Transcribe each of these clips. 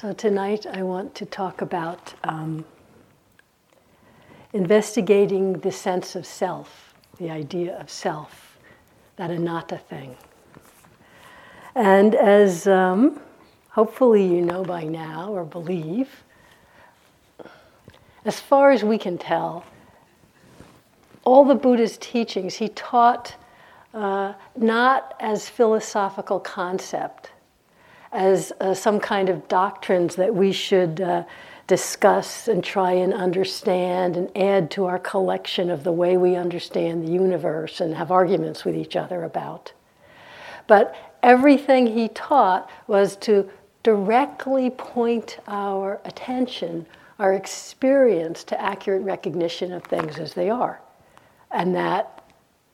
So, tonight I want to talk about um, investigating the sense of self, the idea of self, that anatta thing. And as um, hopefully you know by now or believe, as far as we can tell, all the Buddha's teachings he taught uh, not as philosophical concept as uh, some kind of doctrines that we should uh, discuss and try and understand and add to our collection of the way we understand the universe and have arguments with each other about. But everything he taught was to directly point our attention, our experience to accurate recognition of things as they are. And that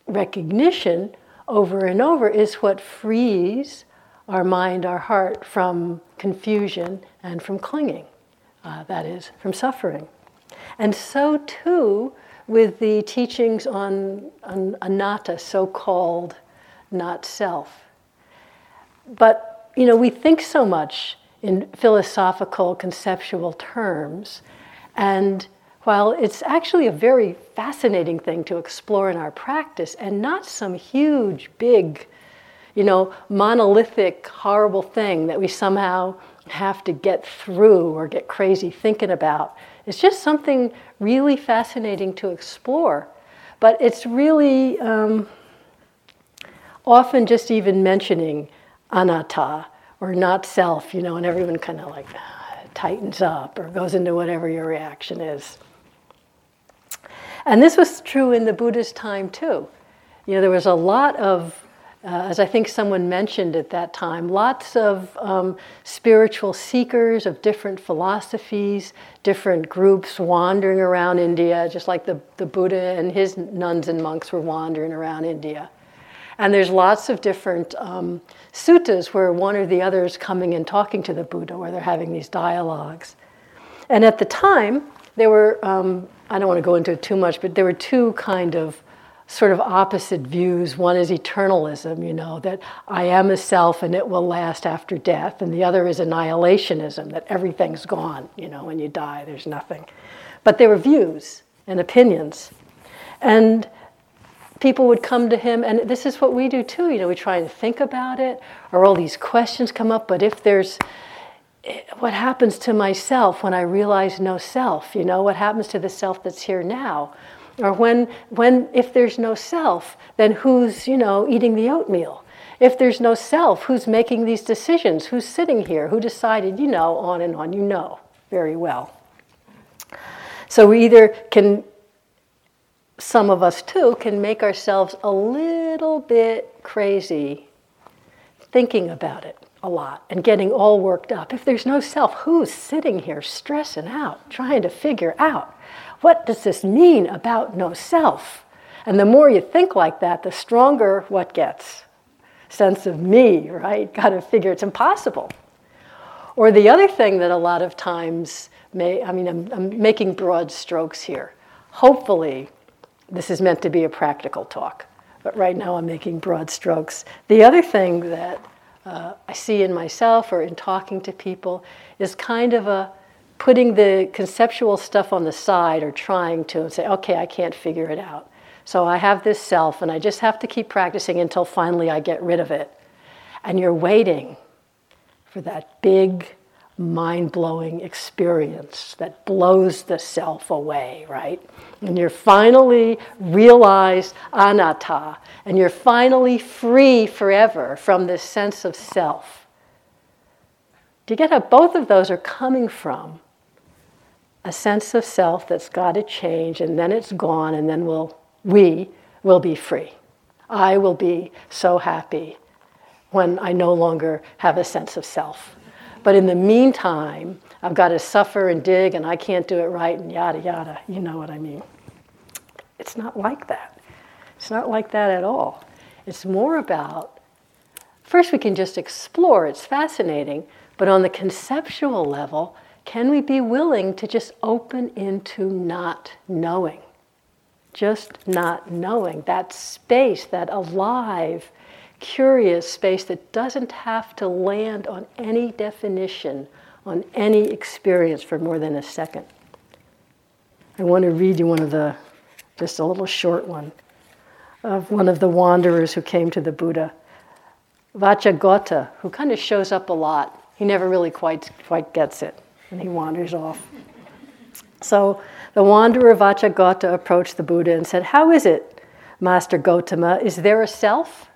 recognition over and over is what frees our mind, our heart from confusion and from clinging, uh, that is, from suffering. And so too with the teachings on, on anatta, so called not self. But, you know, we think so much in philosophical, conceptual terms, and while it's actually a very fascinating thing to explore in our practice and not some huge, big, you know, monolithic, horrible thing that we somehow have to get through or get crazy thinking about. It's just something really fascinating to explore. But it's really um, often just even mentioning anatta or not self, you know, and everyone kind of like ah, tightens up or goes into whatever your reaction is. And this was true in the Buddha's time too. You know, there was a lot of uh, as I think someone mentioned at that time, lots of um, spiritual seekers of different philosophies, different groups wandering around India, just like the, the Buddha and his nuns and monks were wandering around India. And there's lots of different um, suttas where one or the other is coming and talking to the Buddha, where they're having these dialogues. And at the time, there were, um, I don't want to go into it too much, but there were two kind of sort of opposite views. One is eternalism, you know, that I am a self and it will last after death. And the other is annihilationism, that everything's gone, you know, when you die, there's nothing. But there were views and opinions. And people would come to him, and this is what we do too, you know, we try and think about it, or all these questions come up, but if there's eh, what happens to myself when I realize no self? You know, what happens to the self that's here now? Or when, when, if there's no self, then who's, you know, eating the oatmeal? If there's no self, who's making these decisions? Who's sitting here? Who decided, you know, on and on? You know very well. So we either can, some of us too, can make ourselves a little bit crazy thinking about it a lot and getting all worked up. If there's no self, who's sitting here stressing out, trying to figure out what does this mean about no self? And the more you think like that, the stronger what gets. Sense of me, right? Got to figure it's impossible. Or the other thing that a lot of times may, I mean, I'm, I'm making broad strokes here. Hopefully, this is meant to be a practical talk, but right now I'm making broad strokes. The other thing that uh, I see in myself or in talking to people is kind of a putting the conceptual stuff on the side or trying to and say, okay, I can't figure it out. So I have this self and I just have to keep practicing until finally I get rid of it. And you're waiting for that big, mind blowing experience that blows the self away, right? And you're finally realized anatta, and you're finally free forever from this sense of self. Do you get how both of those are coming from a sense of self that's got to change and then it's gone and then we'll, we will be free. I will be so happy when I no longer have a sense of self. But in the meantime, I've got to suffer and dig and I can't do it right and yada yada. You know what I mean. It's not like that. It's not like that at all. It's more about, first, we can just explore, it's fascinating, but on the conceptual level, can we be willing to just open into not knowing? Just not knowing. That space, that alive, curious space that doesn't have to land on any definition on any experience for more than a second. I want to read you one of the, just a little short one, of one of the wanderers who came to the Buddha, Vacchagotta, who kind of shows up a lot. He never really quite, quite gets it, and he wanders off. So the wanderer Vacchagotta approached the Buddha and said, How is it, Master Gotama? Is there a self?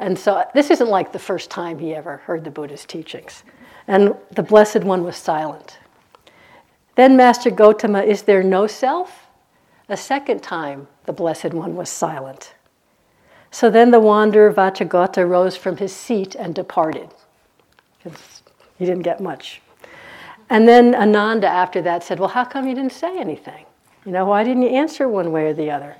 And so this isn't like the first time he ever heard the Buddha's teachings. And the Blessed One was silent. Then, Master Gotama, is there no self? A second time, the Blessed One was silent. So then the wanderer Vacchagotta rose from his seat and departed. He didn't get much. And then Ananda, after that, said, Well, how come you didn't say anything? You know, why didn't you answer one way or the other?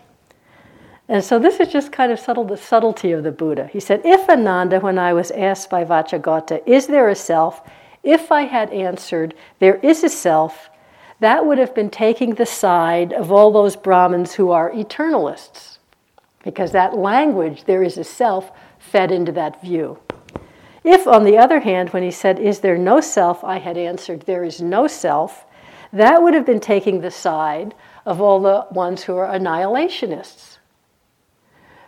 And so this is just kind of subtle, the subtlety of the Buddha. He said, If Ananda, when I was asked by Vacchagotta, is there a self? If I had answered, there is a self, that would have been taking the side of all those Brahmins who are eternalists. Because that language, there is a self, fed into that view. If, on the other hand, when he said, Is there no self? I had answered, There is no self, that would have been taking the side of all the ones who are annihilationists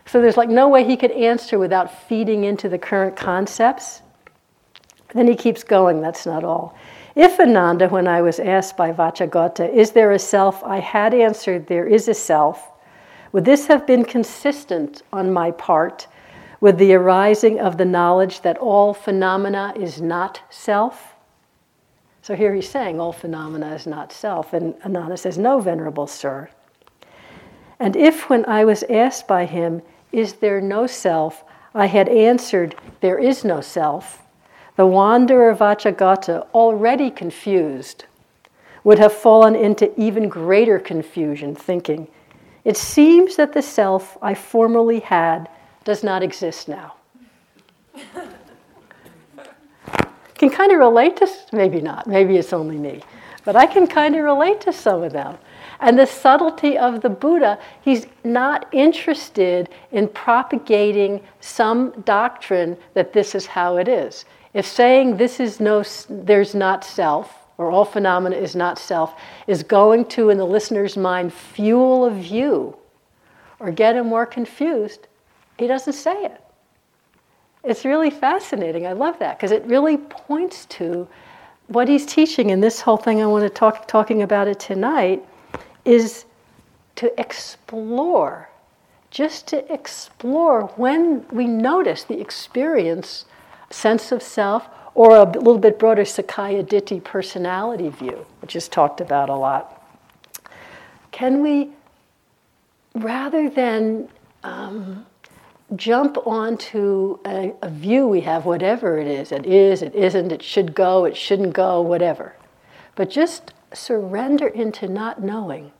so there's like no way he could answer without feeding into the current concepts. Then he keeps going, that's not all. If Ananda, when I was asked by Vacchagotta, is there a self, I had answered, there is a self, would this have been consistent on my part with the arising of the knowledge that all phenomena is not self? So here he's saying all phenomena is not self, and Ananda says, No, Venerable Sir. And if, when I was asked by him, is there no self? I had answered, There is no self. The wanderer Vacchagotta, already confused, would have fallen into even greater confusion, thinking, It seems that the self I formerly had does not exist now. can kind of relate to, maybe not, maybe it's only me, but I can kind of relate to some of them. And the subtlety of the Buddha, he's not interested in propagating some doctrine that this is how it is. If saying this is no, there's not self, or all phenomena is not self, is going to, in the listener's mind, fuel a view or get him more confused, he doesn't say it. It's really fascinating. I love that because it really points to what he's teaching. And this whole thing, I want to talk talking about it tonight is to explore, just to explore when we notice the experience, sense of self, or a little bit broader Sakkaya Ditthi personality view, which is talked about a lot. Can we, rather than um, jump onto a, a view we have, whatever it is, it is, it isn't, it should go, it shouldn't go, whatever, but just surrender into not knowing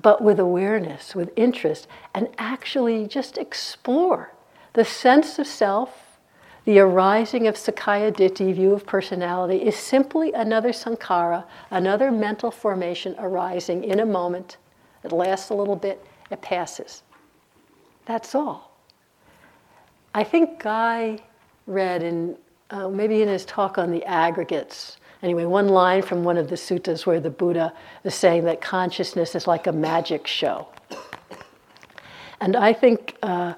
but with awareness, with interest, and actually just explore the sense of self. The arising of Sakkaya Ditthi view of personality is simply another sankhara, another mental formation arising in a moment. It lasts a little bit, it passes. That's all. I think Guy read in, uh, maybe in his talk on the aggregates, Anyway, one line from one of the suttas where the Buddha is saying that consciousness is like a magic show. And I think uh,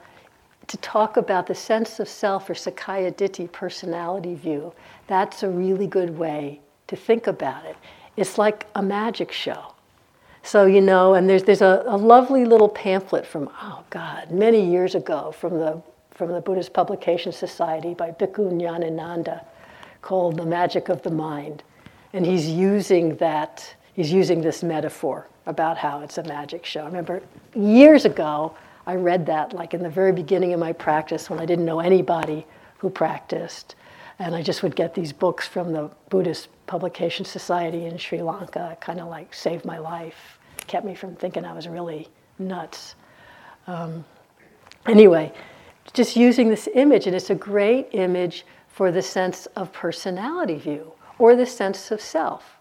to talk about the sense of self or Sakkaya Ditthi personality view, that's a really good way to think about it. It's like a magic show. So, you know, and there's, there's a, a lovely little pamphlet from, oh God, many years ago from the, from the Buddhist Publication Society by Bhikkhu Nyanananda called The Magic of the Mind. And he's using that, he's using this metaphor about how it's a magic show. I remember years ago, I read that like in the very beginning of my practice when I didn't know anybody who practiced. And I just would get these books from the Buddhist Publication Society in Sri Lanka. Kind of like saved my life, kept me from thinking I was really nuts. Um, anyway, just using this image, and it's a great image for the sense of personality view or the sense of self.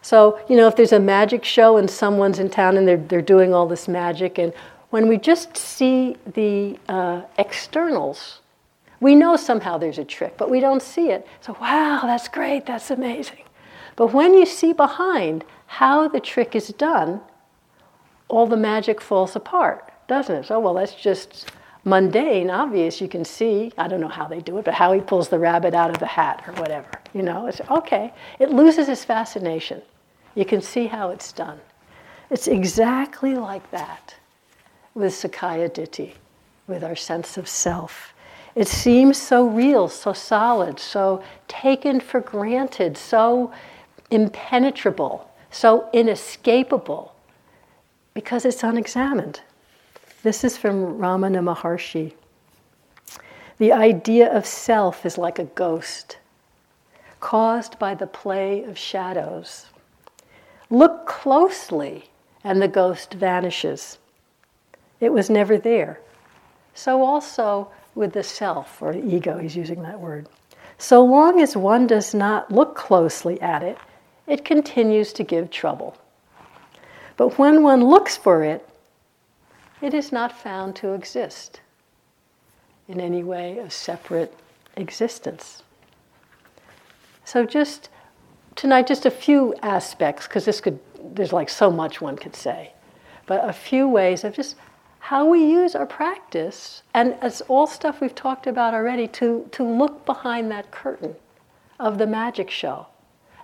So, you know, if there's a magic show and someone's in town and they're, they're doing all this magic, and when we just see the uh, externals, We know somehow there's a trick, but we don't see it. So, wow, that's great, that's amazing. But when you see behind how the trick is done, all the magic falls apart, doesn't it? So, well, that's just mundane, obvious. You can see, I don't know how they do it, but how he pulls the rabbit out of the hat or whatever. You know, it's okay. It loses its fascination. You can see how it's done. It's exactly like that with Sakkaya Ditthi, with our sense of self. It seems so real, so solid, so taken for granted, so impenetrable, so inescapable, because it's unexamined. This is from Ramana Maharshi. The idea of self is like a ghost, caused by the play of shadows. Look closely, and the ghost vanishes. It was never there. So, also with the self, or ego, he's using that word. So long as one does not look closely at it, it continues to give trouble. But when one looks for it, it is not found to exist in any way of separate existence. So, just tonight, just a few aspects, because this could, there's like so much one could say, but a few ways of just how we use our practice, and it's all stuff we've talked about already, to, to look behind that curtain of the magic show.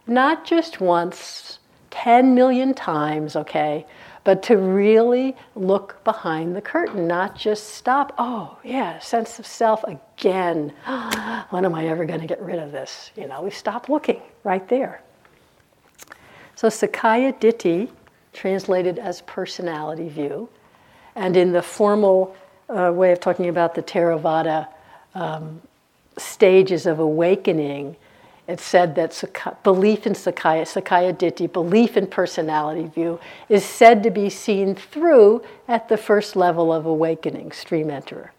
Not just once, 10 million times, okay, but to really look behind the curtain, not just stop, oh, yeah, sense of self again. when am I ever going to get rid of this? You know, we stop looking right there. So, Sakkaya Ditthi, translated as personality view, and in the formal uh, way of talking about the Theravada um, stages of awakening, it's said that belief in Sakkaya, Sakkaya Ditthi, belief in personality view, is said to be seen through at the first level of awakening, stream enterer.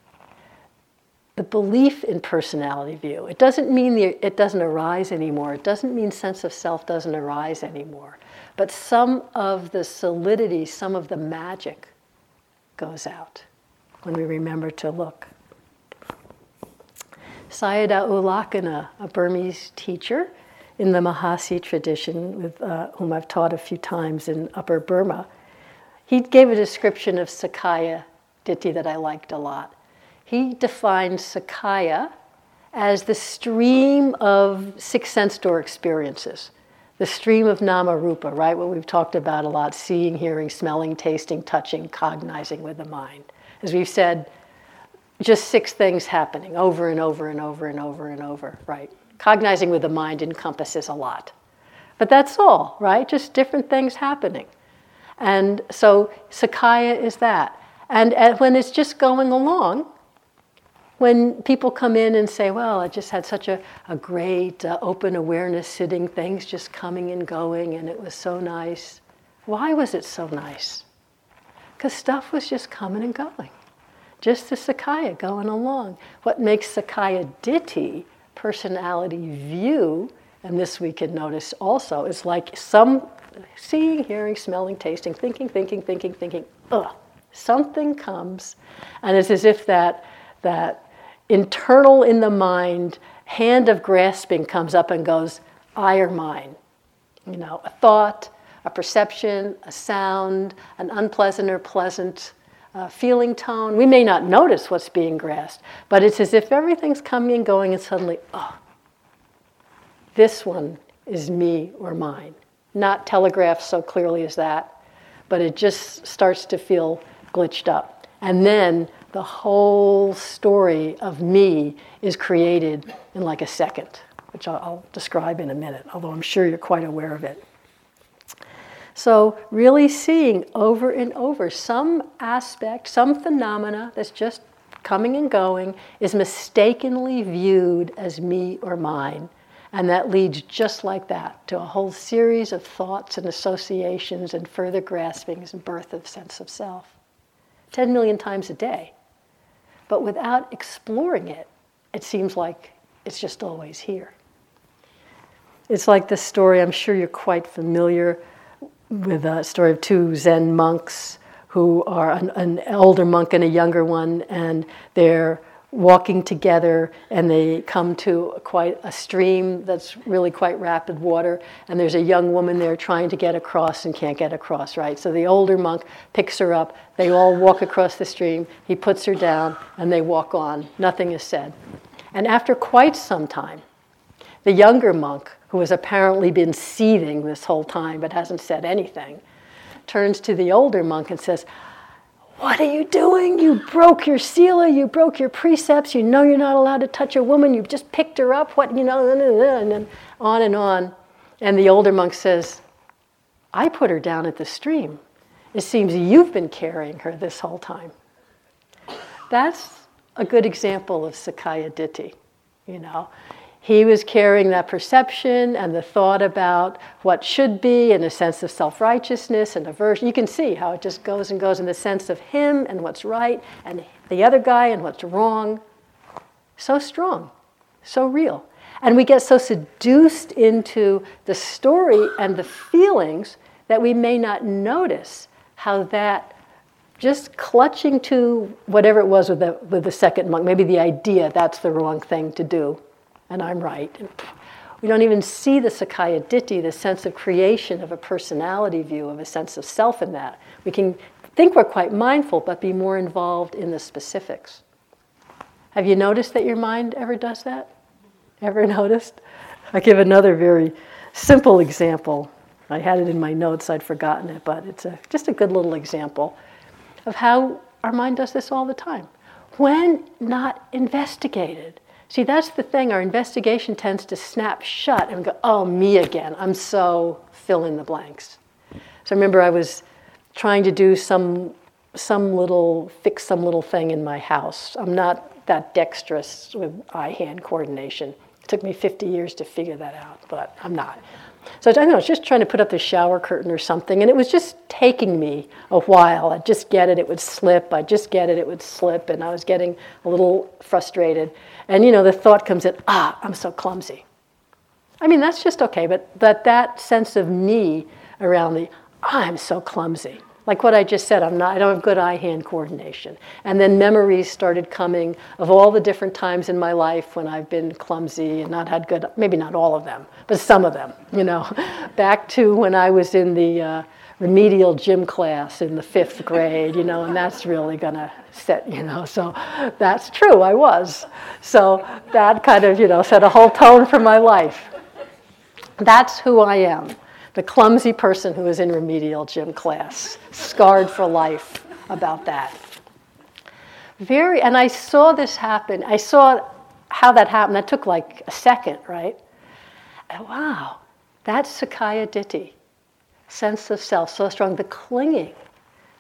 The belief in personality view, it doesn't mean the, it doesn't arise anymore. It doesn't mean sense of self doesn't arise anymore. But some of the solidity, some of the magic goes out when we remember to look. Sayadaw U Lakkhana, a Burmese teacher in the Mahasi tradition, with uh, whom I've taught a few times in Upper Burma, he gave a description of Sakkaya Ditthi that I liked a lot. He defined Sakkaya as the stream of six sense door experiences the stream of nama rupa, right? What we've talked about a lot seeing, hearing, smelling, tasting, touching, cognizing with the mind. As we've said, just six things happening over and over and over and over and over, right? Cognizing with the mind encompasses a lot. But that's all, right? Just different things happening. And so Sakkaya is that. And when it's just going along, when people come in and say, Well, I just had such a, a great uh, open awareness sitting, things just coming and going, and it was so nice. Why was it so nice? Because stuff was just coming and going. Just the Sakkaya going along. What makes Sakkaya Ditthi, personality view, and this we can notice also, is like some seeing, hearing, smelling, tasting, thinking, thinking, thinking, thinking, ugh. Something comes, and it's as if that, that internal in the mind hand of grasping comes up and goes, I or mine. You know, a thought, a perception, a sound, an unpleasant or pleasant uh, feeling tone. We may not notice what's being grasped, but it's as if everything's coming and going, and suddenly, oh, this one is me or mine. Not telegraphed so clearly as that, but it just starts to feel glitched up. And then the whole story of me is created in like a second, which I'll, I'll describe in a minute, although I'm sure you're quite aware of it. So, really seeing over and over some aspect, some phenomena that's just coming and going is mistakenly viewed as me or mine. And that leads just like that to a whole series of thoughts and associations and further graspings and birth of sense of self. 10 million times a day. But without exploring it, it seems like it's just always here. It's like this story, I'm sure you're quite familiar with a story of two Zen monks who are an, an elder monk and a younger one, and they're walking together and they come to quite a stream that's really quite rapid water and there's a young woman there trying to get across and can't get across right? So the older monk picks her up they all walk across the stream he puts her down and they walk on. Nothing is said. And after quite some time the younger monk who has apparently been seething this whole time but hasn't said anything turns to the older monk and says what are you doing? You broke your sila, you broke your precepts, you know you're not allowed to touch a woman, you've just picked her up, what, you know, and then on and on. And the older monk says, I put her down at the stream. It seems you've been carrying her this whole time. That's a good example of Sakkaya Ditthi, you know. He was carrying that perception and the thought about what should be and a sense of self righteousness and aversion. You can see how it just goes and goes in the sense of him and what's right and the other guy and what's wrong. So strong, so real. And we get so seduced into the story and the feelings that we may not notice how that just clutching to whatever it was with the, with the second monk, maybe the idea that's the wrong thing to do and I'm right. We don't even see the Sakkaya Ditthi, the sense of creation of a personality view, of a sense of self in that. We can think we're quite mindful, but be more involved in the specifics. Have you noticed that your mind ever does that? Ever noticed? I give another very simple example. I had it in my notes, I'd forgotten it, but it's a, just a good little example of how our mind does this all the time. When not investigated, See, that's the thing. Our investigation tends to snap shut and go, oh, me again. I'm so fill in the blanks. So I remember I was trying to do some, some little, fix some little thing in my house. I'm not that dexterous with eye hand coordination. It took me 50 years to figure that out, but I'm not. So I don't know, I was just trying to put up the shower curtain or something, and it was just taking me a while. I'd just get it, it would slip. I'd just get it, it would slip, and I was getting a little frustrated. And you know, the thought comes in, ah, I'm so clumsy. I mean, that's just okay, but, but that sense of me around the, I'm so clumsy. Like what I just said, I'm not, I don't have good eye hand coordination. And then memories started coming of all the different times in my life when I've been clumsy and not had good, maybe not all of them, but some of them, you know. Back to when I was in the uh, remedial gym class in the fifth grade, you know, and that's really to set, you know. So that's true, I was. So that kind of, you know, set a whole tone for my life. That's who I am the clumsy person who was in remedial gym class, scarred for life about that. Very, and I saw this happen. I saw how that happened. That took like a second, right? And wow, that's Sakkaya Ditthi, sense of self, so strong. The clinging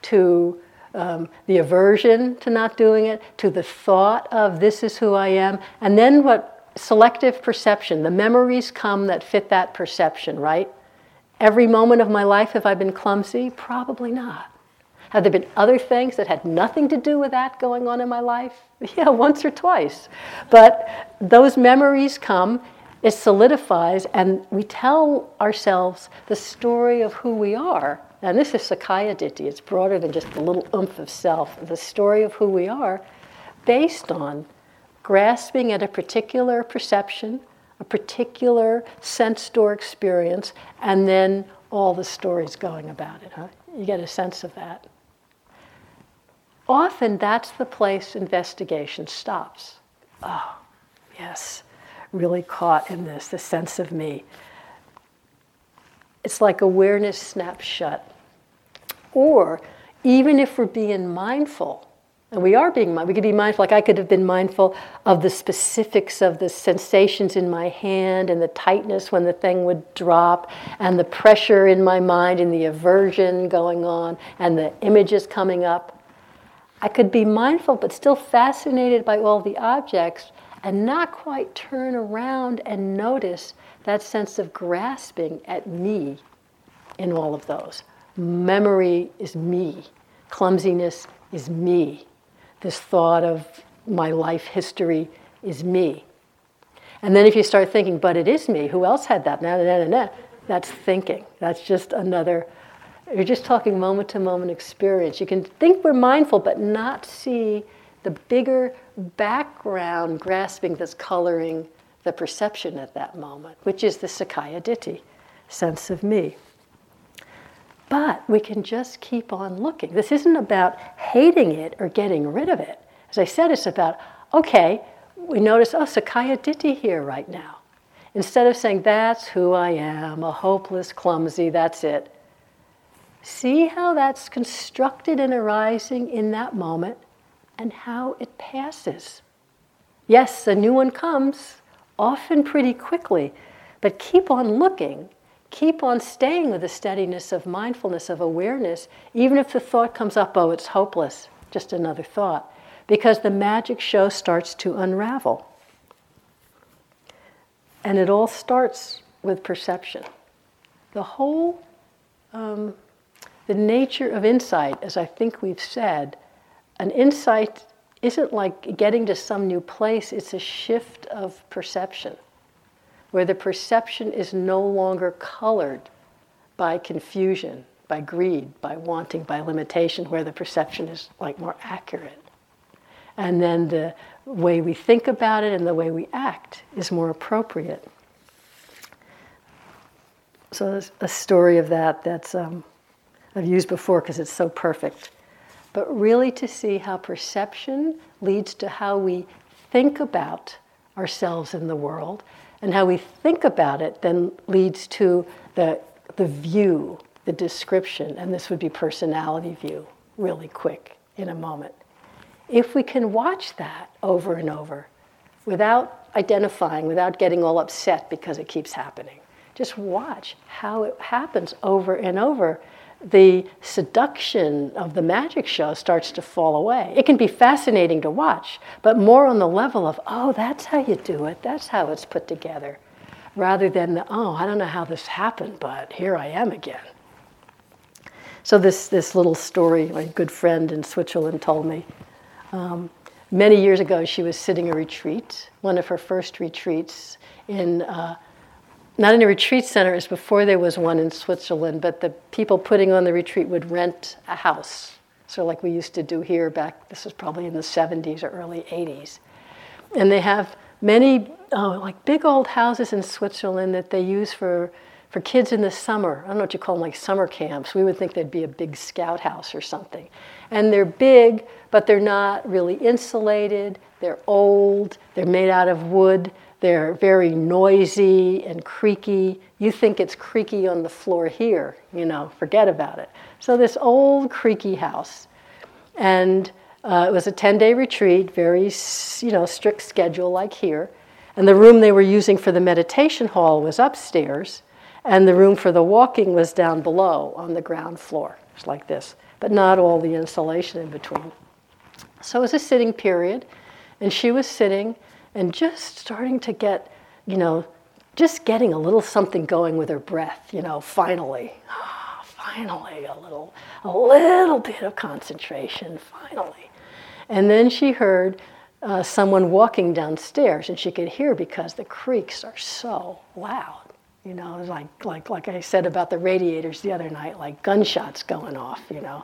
to um, the aversion to not doing it, to the thought of this is who I am, and then what selective perception, the memories come that fit that perception, right? Every moment of my life have I been clumsy? Probably not. Have there been other things that had nothing to do with that going on in my life? Yeah, once or twice. But those memories come, it solidifies, and we tell ourselves the story of who we are. And this is Sakkaya Ditthi, it's broader than just the little oomph of self. The story of who we are based on grasping at a particular perception a particular sense door experience, and then all the stories going about it. Huh? You get a sense of that. Often that's the place investigation stops. Oh, yes, really caught in this, the sense of me. It's like awareness snaps shut. Or even if we're being mindful, and we are being, mindful. we could be mindful, like I could have been mindful of the specifics of the sensations in my hand and the tightness when the thing would drop and the pressure in my mind and the aversion going on and the images coming up. I could be mindful but still fascinated by all the objects and not quite turn around and notice that sense of grasping at me in all of those. Memory is me, clumsiness is me this thought of my life history is me. And then if you start thinking, but it is me, who else had that? Nah, nah, nah, nah. That's thinking. That's just another, you're just talking moment to moment experience. You can think we're mindful, but not see the bigger background grasping that's coloring the perception at that moment, which is the Sakkaya Ditthi, sense of me. But we can just keep on looking. This isn't about hating it or getting rid of it. As I said, it's about, okay, we notice, oh, Sakkaya Ditthi here right now. Instead of saying, that's who I am, a hopeless, clumsy, that's it. See how that's constructed and arising in that moment and how it passes. Yes, a new one comes, often pretty quickly, but keep on looking. Keep on staying with the steadiness of mindfulness, of awareness, even if the thought comes up, oh, it's hopeless, just another thought, because the magic show starts to unravel. And it all starts with perception. The whole, um, the nature of insight, as I think we've said, an insight isn't like getting to some new place, it's a shift of perception, where the perception is no longer colored by confusion, by greed, by wanting, by limitation, where the perception is like more accurate. And then the way we think about it and the way we act is more appropriate. So there's a story of that that's um, I've used before because it's so perfect but really to see how perception leads to how we think about ourselves in the world, and how we think about it then leads to the, the view, the description, and this would be personality view, really quick in a moment. If we can watch that over and over without identifying, without getting all upset because it keeps happening, just watch how it happens over and over the seduction of the magic show starts to fall away. It can be fascinating to watch, but more on the level of, oh, that's how you do it, that's how it's put together, rather than, the, oh, I don't know how this happened, but here I am again. So, this, this little story, my good friend in Switzerland told me. Um, many years ago, she was sitting a retreat, one of her first retreats in. Uh, not in a retreat center as before there was one in Switzerland, but the people putting on the retreat would rent a house. So, like we used to do here back, this was probably in the 70s or early 80s. And they have many, oh, like big old houses in Switzerland that they use for, for kids in the summer. I don't know what you call them, like summer camps. We would think they'd be a big scout house or something. And they're big, but they're not really insulated. They're old, they're made out of wood. They're very noisy and creaky. You think it's creaky on the floor here, you know, forget about it. So, this old creaky house. And uh, it was a 10 day retreat, very, you know, strict schedule like here. And the room they were using for the meditation hall was upstairs, and the room for the walking was down below on the ground floor. It's like this, but not all the insulation in between. So it was a sitting period, and she was sitting, and just starting to get, you know, just getting a little something going with her breath, you know, finally. Finally, a little, a little bit of concentration, finally. And then she heard uh, someone walking downstairs, and she could hear because the creaks are so loud. You know, like, like, like I said about the radiators the other night, like gunshots going off, you know.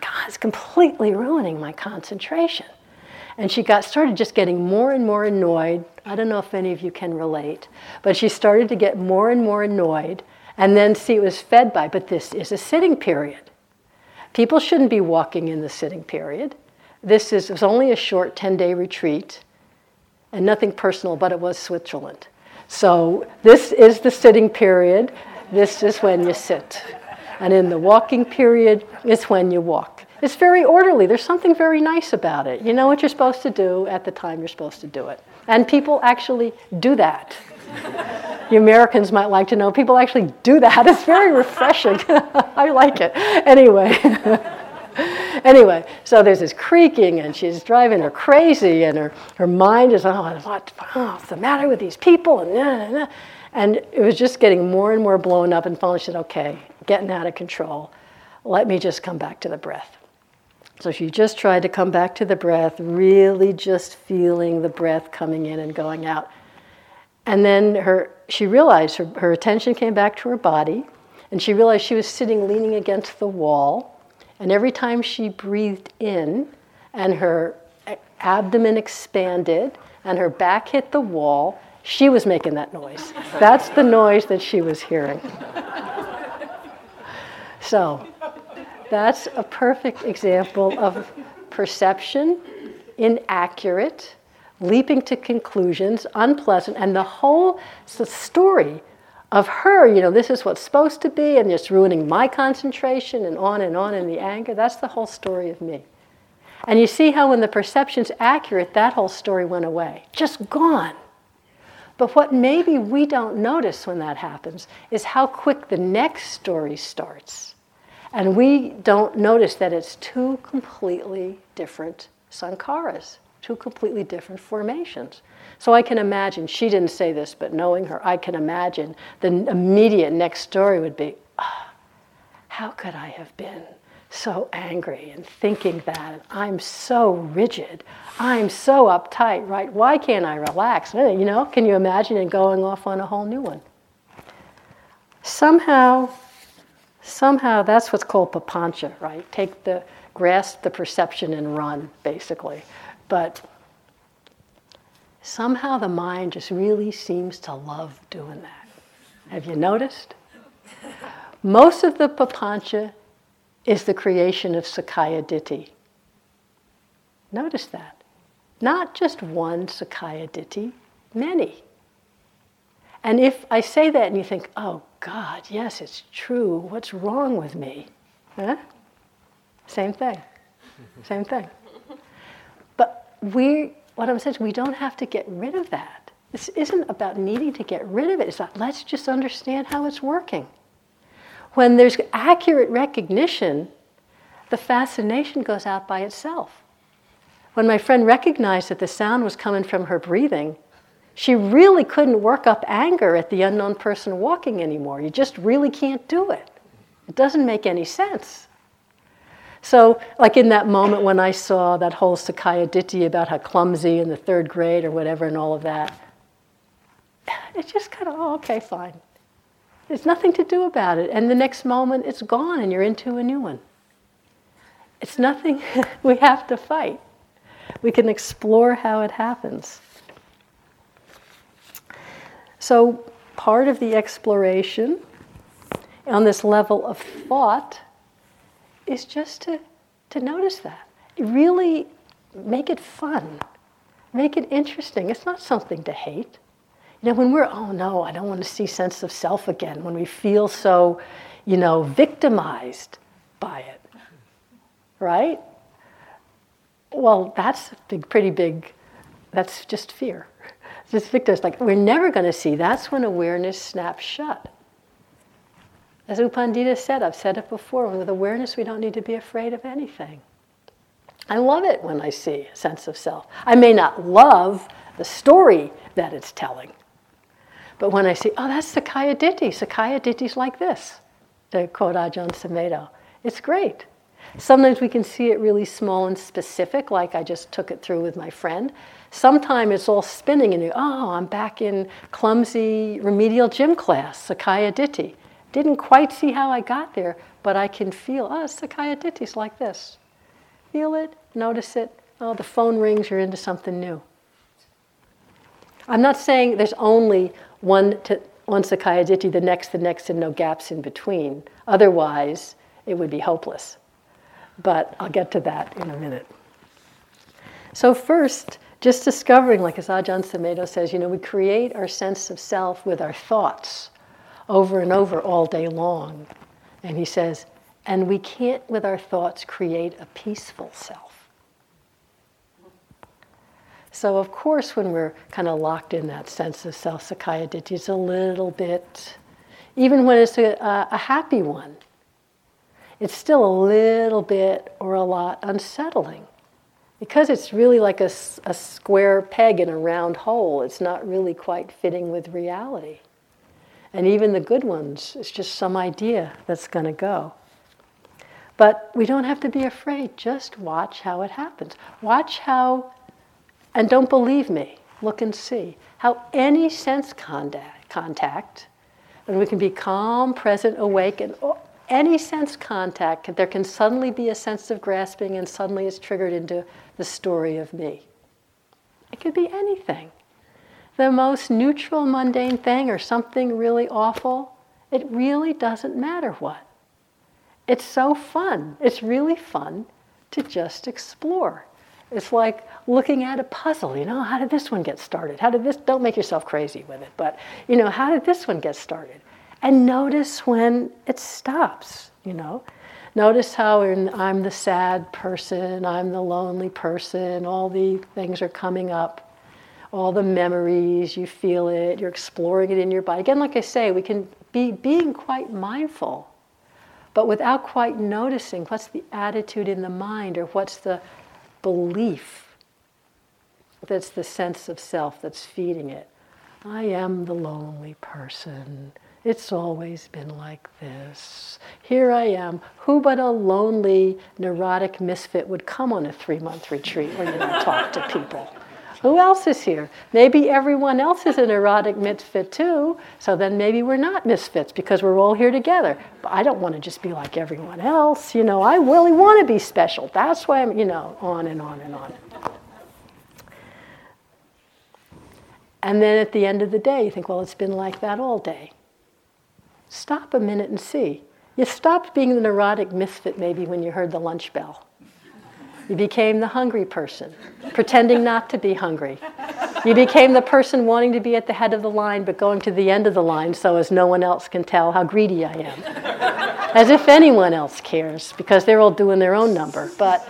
God, it's completely ruining my concentration. And she got started just getting more and more annoyed. I don't know if any of you can relate, but she started to get more and more annoyed. And then see, it was fed by, but this is a sitting period. People shouldn't be walking in the sitting period. This is, was only a short 10 day retreat and nothing personal, but it was Switzerland. So this is the sitting period. This is when you sit. And in the walking period, it's when you walk. It's very orderly. There's something very nice about it. You know what you're supposed to do at the time you're supposed to do it. And people actually do that. you Americans might like to know people actually do that. It's very refreshing. I like it. Anyway. anyway, so there's this creaking, and she's driving her crazy, and her, her mind is, oh, what, what's the matter with these people? And, nah, nah, nah. and it was just getting more and more blown up, and finally she said, okay, getting out of control. Let me just come back to the breath. So she just tried to come back to the breath, really just feeling the breath coming in and going out. And then her, she realized her, her attention came back to her body, and she realized she was sitting leaning against the wall. And every time she breathed in, and her abdomen expanded and her back hit the wall, she was making that noise. That's the noise that she was hearing. So, that's a perfect example of perception, inaccurate, leaping to conclusions, unpleasant, and the whole the story of her, you know, this is what's supposed to be, and it's ruining my concentration, and on and on in the anger. That's the whole story of me. And you see how when the perception's accurate, that whole story went away, just gone. But what maybe we don't notice when that happens is how quick the next story starts. And we don't notice that it's two completely different sankharas, two completely different formations. So I can imagine, she didn't say this, but knowing her, I can imagine the immediate next story would be, oh, how could I have been so angry and thinking that? I'm so rigid. I'm so uptight, right? Why can't I relax? You know, can you imagine it going off on a whole new one? Somehow, somehow that's what's called papancha, right? Take the, grasp the perception and run, basically. But somehow the mind just really seems to love doing that. Have you noticed? Most of the papancha is the creation of Sakkaya Ditthi. Notice that. Not just one Sakkaya Ditthi, many. And if I say that and you think, oh God, yes, it's true, what's wrong with me? Huh? Same thing. Same thing. But we what I'm saying is we don't have to get rid of that. This isn't about needing to get rid of it. It's like, let's just understand how it's working. When there's accurate recognition, the fascination goes out by itself. When my friend recognized that the sound was coming from her breathing, she really couldn't work up anger at the unknown person walking anymore. You just really can't do it. It doesn't make any sense. So, like in that moment when I saw that whole Sakkaya Ditthi about how clumsy in the third grade or whatever and all of that, it's just kind of, oh, okay, fine. There's nothing to do about it. And the next moment, it's gone and you're into a new one. It's nothing we have to fight. We can explore how it happens. So, part of the exploration on this level of thought is just to, to notice that. Really make it fun, make it interesting. It's not something to hate. You know, when we're, oh no, I don't want to see sense of self again, when we feel so, you know, victimized by it, right? Well, that's a big, pretty big, that's just fear. Victim. It's like we're never going to see. That's when awareness snaps shut. As U Pandita said, I've said it before, with awareness, we don't need to be afraid of anything. I love it when I see a sense of self. I may not love the story that it's telling, but when I see, oh, that's Sakkaya Ditthi, Sakkaya Ditthi's like this, to quote Ajahn Sumedho, it's great. Sometimes we can see it really small and specific, like I just took it through with my friend. Sometimes it's all spinning and you, oh, I'm back in clumsy remedial gym class, Sakkaya Ditthi. Didn't quite see how I got there, but I can feel, ah, oh, Sakkaya Ditthi's like this. Feel it, notice it. Oh, the phone rings, you're into something new. I'm not saying there's only one, to, one Sakkaya Ditthi, the next, the next, and no gaps in between. Otherwise, it would be hopeless. But I'll get to that in a minute. So, first, just discovering, like as Ajahn Sumedho says, you know, we create our sense of self with our thoughts over and over all day long. And he says, and we can't, with our thoughts, create a peaceful self. So, of course, when we're kind of locked in that sense of self, Sakkaya Ditthi is a little bit, even when it's a, a happy one, it's still a little bit or a lot unsettling. Because it's really like a, a square peg in a round hole, it's not really quite fitting with reality. And even the good ones, it's just some idea that's going to go. But we don't have to be afraid. Just watch how it happens. Watch how, and don't believe me, look and see, how any sense contact, contact and we can be calm, present, awake, and oh, any sense contact, there can suddenly be a sense of grasping, and suddenly it's triggered into the story of me. It could be anything. The most neutral, mundane thing, or something really awful, it really doesn't matter what. It's so fun. It's really fun to just explore. It's like looking at a puzzle, you know, how did this one get started? How did this, don't make yourself crazy with it, but, you know, how did this one get started? And notice when it stops, you know. Notice how in I'm the sad person, I'm the lonely person, all the things are coming up, all the memories, you feel it, you're exploring it in your body. Again, like I say, we can be being quite mindful, but without quite noticing what's the attitude in the mind or what's the belief that's the sense of self that's feeding it. I am the lonely person. It's always been like this. Here I am. Who but a lonely, neurotic misfit would come on a three month retreat where you don't talk to people? Who else is here? Maybe everyone else is an erotic misfit too, so then maybe we're not misfits because we're all here together. But I don't want to just be like everyone else. You know, I really want to be special. That's why I'm, you know, on and on and on. And then at the end of the day, you think, well, it's been like that all day. Stop a minute and see. You stopped being the neurotic misfit maybe when you heard the lunch bell. You became the hungry person, pretending not to be hungry. You became the person wanting to be at the head of the line but going to the end of the line so as no one else can tell how greedy I am. As if anyone else cares because they're all doing their own number. But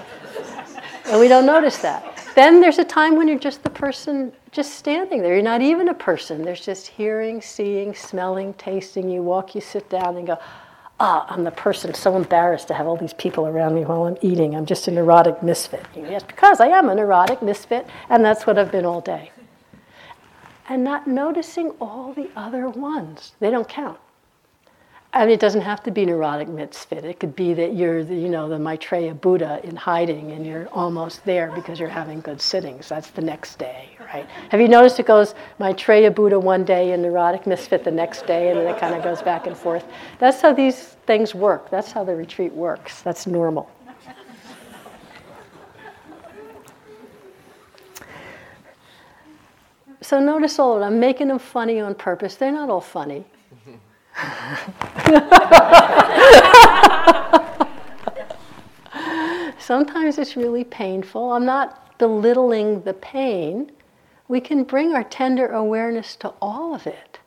and we don't notice that. Then there's a time when you're just the person just standing there. You're not even a person. There's just hearing, seeing, smelling, tasting. You walk, you sit down and go, ah, I'm the person so embarrassed to have all these people around me while I'm eating. I'm just a neurotic misfit. Yes, because I am a neurotic misfit, and that's what I've been all day. And not noticing all the other ones. They don't count. I mean, it doesn't have to be neurotic misfit. It could be that you're, the, you know, the Maitreya Buddha in hiding, and you're almost there because you're having good sittings. That's the next day, right? Have you noticed it goes Maitreya Buddha one day and neurotic misfit the next day, and then it kind of goes back and forth. That's how these things work. That's how the retreat works. That's normal. So notice all of them. I'm making them funny on purpose. They're not all funny. Sometimes it's really painful. I'm not belittling the pain. We can bring our tender awareness to all of it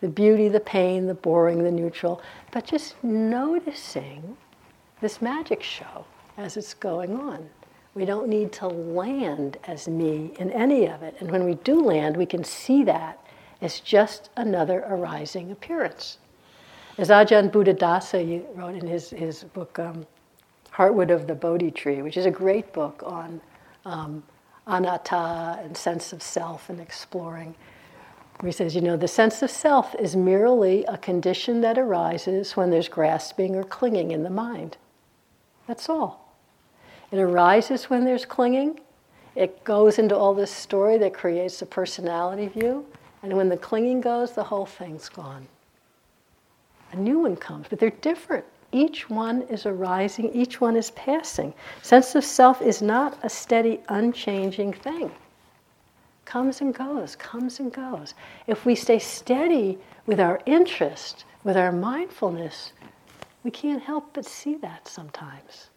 the beauty, the pain, the boring, the neutral, but just noticing this magic show as it's going on. We don't need to land as me in any of it. And when we do land, we can see that as just another arising appearance. As Ajahn Buddhadasa wrote in his, his book, um, Heartwood of the Bodhi Tree, which is a great book on um, anatta and sense of self and exploring. He says, you know, the sense of self is merely a condition that arises when there's grasping or clinging in the mind. That's all. It arises when there's clinging. It goes into all this story that creates a personality view. And when the clinging goes, the whole thing's gone a new one comes, but they're different. Each one is arising, each one is passing. Sense of self is not a steady, unchanging thing. Comes and goes, comes and goes. If we stay steady with our interest, with our mindfulness, we can't help but see that sometimes.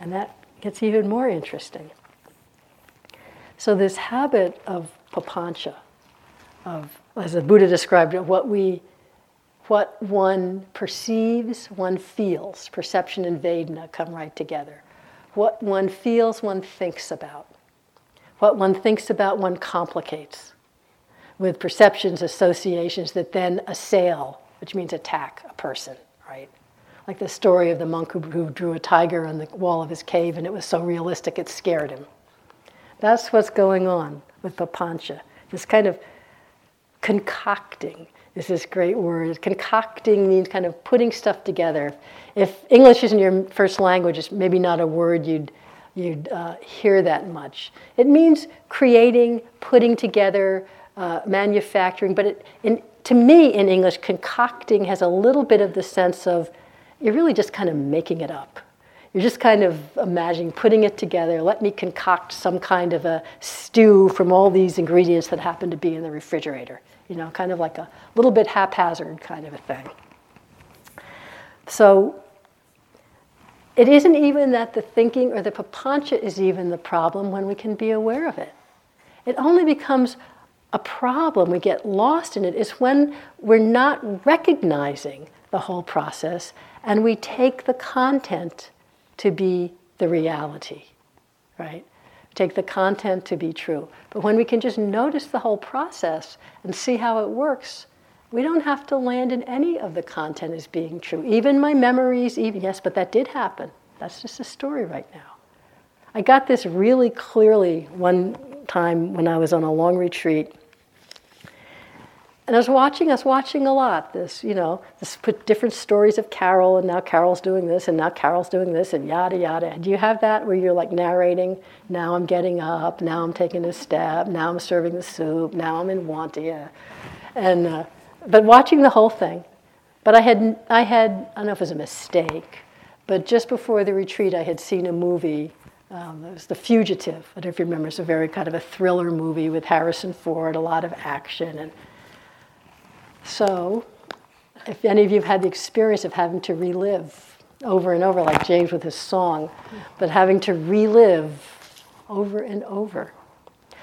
And that gets even more interesting. So, this habit of papancha, of, as the Buddha described it, what we what one perceives, one feels. Perception and Vedana come right together. What one feels, one thinks about. What one thinks about, one complicates with perceptions, associations that then assail, which means attack a person, right? Like the story of the monk who, who drew a tiger on the wall of his cave and it was so realistic it scared him. That's what's going on with papancha, this kind of concocting is this great word. Concocting means kind of putting stuff together. If English isn't your first language, it's maybe not a word you'd you'd uh, hear that much. It means creating, putting together, uh, manufacturing. But it, in, to me, in English, concocting has a little bit of the sense of you're really just kind of making it up. You're just kind of imagining putting it together. Let me concoct some kind of a stew from all these ingredients that happen to be in the refrigerator. You know, kind of like a little bit haphazard kind of a thing. So it isn't even that the thinking or the papancha is even the problem when we can be aware of it. It only becomes a problem, we get lost in it, is when we're not recognizing the whole process and we take the content to be the reality, right? Take the content to be true. But when we can just notice the whole process and see how it works, we don't have to land in any of the content as being true. Even my memories, even, yes, but that did happen. That's just a story right now. I got this really clearly one time when I was on a long retreat and I was watching, I was watching a lot. This, you know, this put different stories of Carol, and now Carol's doing this, and now Carol's doing this, and yada yada. Do you have that where you're like narrating? Now I'm getting up. Now I'm taking a step. Now I'm serving the soup. Now I'm in Wantia, and uh, but watching the whole thing. But I had, I had, I don't know if it was a mistake, but just before the retreat, I had seen a movie. Um, it was The Fugitive. I don't know if you remember. It's a very kind of a thriller movie with Harrison Ford, a lot of action and so, if any of you have had the experience of having to relive over and over, like James with his song, but having to relive over and over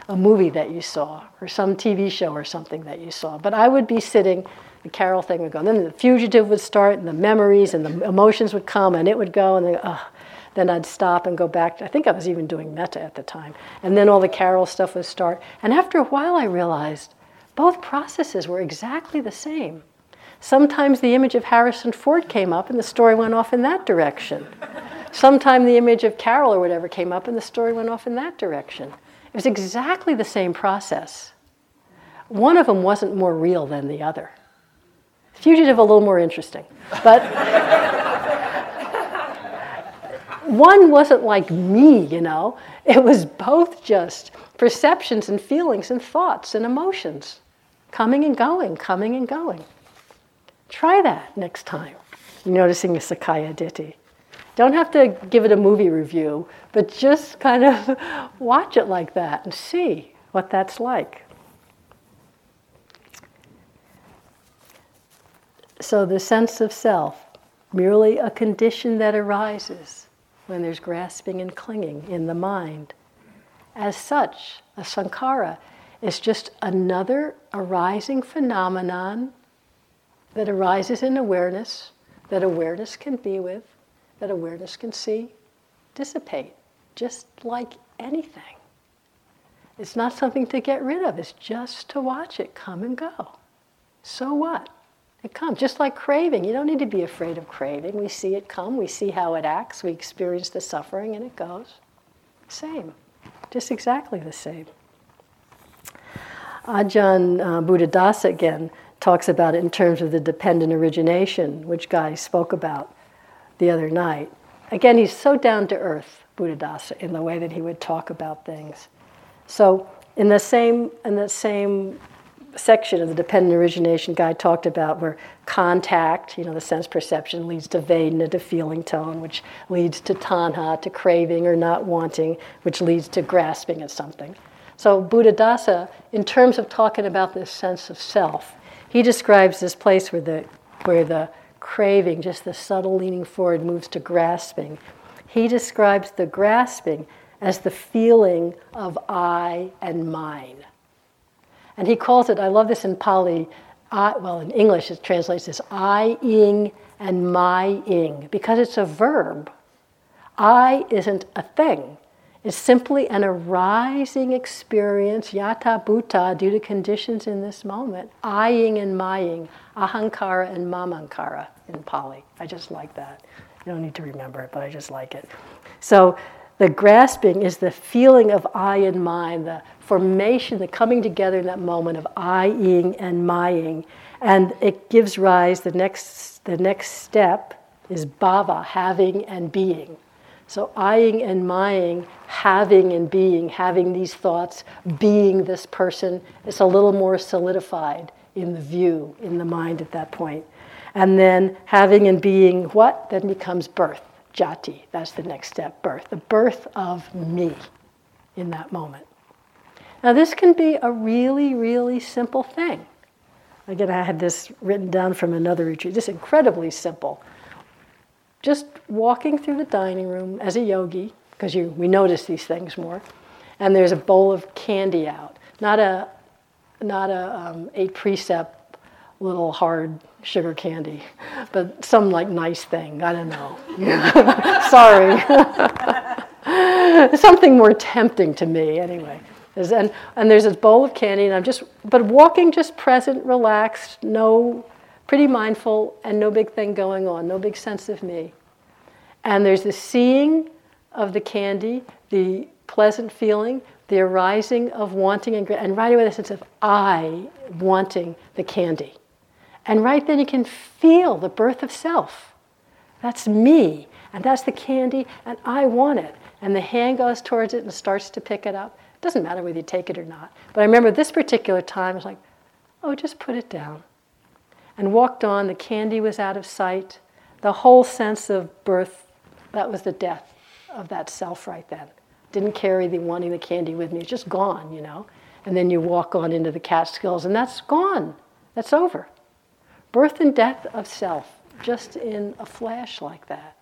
a movie that you saw or some TV show or something that you saw. But I would be sitting, the Carol thing would go, and then the fugitive would start, and the memories and the emotions would come, and it would go, and then, then I'd stop and go back. I think I was even doing metta at the time. And then all the Carol stuff would start. And after a while, I realized both processes were exactly the same. Sometimes the image of Harrison Ford came up and the story went off in that direction. Sometimes the image of Carol or whatever came up and the story went off in that direction. It was exactly the same process. One of them wasn't more real than the other. Fugitive, a little more interesting. But one wasn't like me, you know. It was both just perceptions and feelings and thoughts and emotions coming and going, coming and going. Try that next time, noticing the Sakkaya Ditthi. Don't have to give it a movie review, but just kind of watch it like that and see what that's like. So, the sense of self, merely a condition that arises when there's grasping and clinging in the mind. As such, a sankhara is just another arising phenomenon that arises in awareness, that awareness can be with, that awareness can see dissipate, just like anything. It's not something to get rid of, it's just to watch it come and go. So what? It comes, just like craving. You don't need to be afraid of craving. We see it come, we see how it acts, we experience the suffering, and it goes. Same, just exactly the same. Ajahn uh, Buddhadasa again talks about it in terms of the dependent origination, which Guy spoke about the other night. Again, he's so down to earth, Buddhadasa, in the way that he would talk about things. So, in the same in the same section of the dependent origination Guy talked about where contact, you know, the sense perception leads to Vedana, to feeling tone, which leads to tanha, to craving or not wanting, which leads to grasping at something. So, Buddhadasa, in terms of talking about this sense of self, he describes this place where the, where the craving, just the subtle leaning forward, moves to grasping. He describes the grasping as the feeling of I and mine. And he calls it, I love this in Pali, well, in English it translates as I ing and my ing, because it's a verb. I isn't a thing It's simply an arising experience, yatha bhuta, due to conditions in this moment, I-ing and my-ing, ahankara and mamankara in Pali. I just like that. You don't need to remember it, but I just like it. So the grasping is the feeling of I and mine, the formation, the coming together in that moment of I-ing and my-ing. And it gives rise, the next, the next step is bhava, having and being. So, I-ing and mying, having and being, having these thoughts, being this person, is a little more solidified in the view, in the mind at that point. And then having and being what? Then becomes birth, jati. That's the next step, birth. The birth of me in that moment. Now, this can be a really, really simple thing. Again, I had this written down from another retreat, just incredibly simple. Just walking through the dining room as a yogi, because we notice these things more, and there's a bowl of candy out. Not a, not a um, eight precept little hard sugar candy, but some like nice thing. I don't know. Sorry. Something more tempting to me, anyway. And, and there's this bowl of candy, and I'm just, but walking just present, relaxed, no, pretty mindful, and no big thing going on, no big sense of me. And there's the seeing of the candy, the pleasant feeling, the arising of wanting, and, and right away the sense of I wanting the candy. And right then you can feel the birth of self. That's me, and that's the candy, and I want it. And the hand goes towards it and starts to pick it up. It doesn't matter whether you take it or not. But I remember this particular time, was like, oh, just put it down. And walked on, the candy was out of sight. The whole sense of birth, that was the death of that self right then. Didn't carry the wanting the candy with me, it's just gone, you know. And then you walk on into the Catskills, and that's gone. That's over. Birth and death of self, just in a flash like that.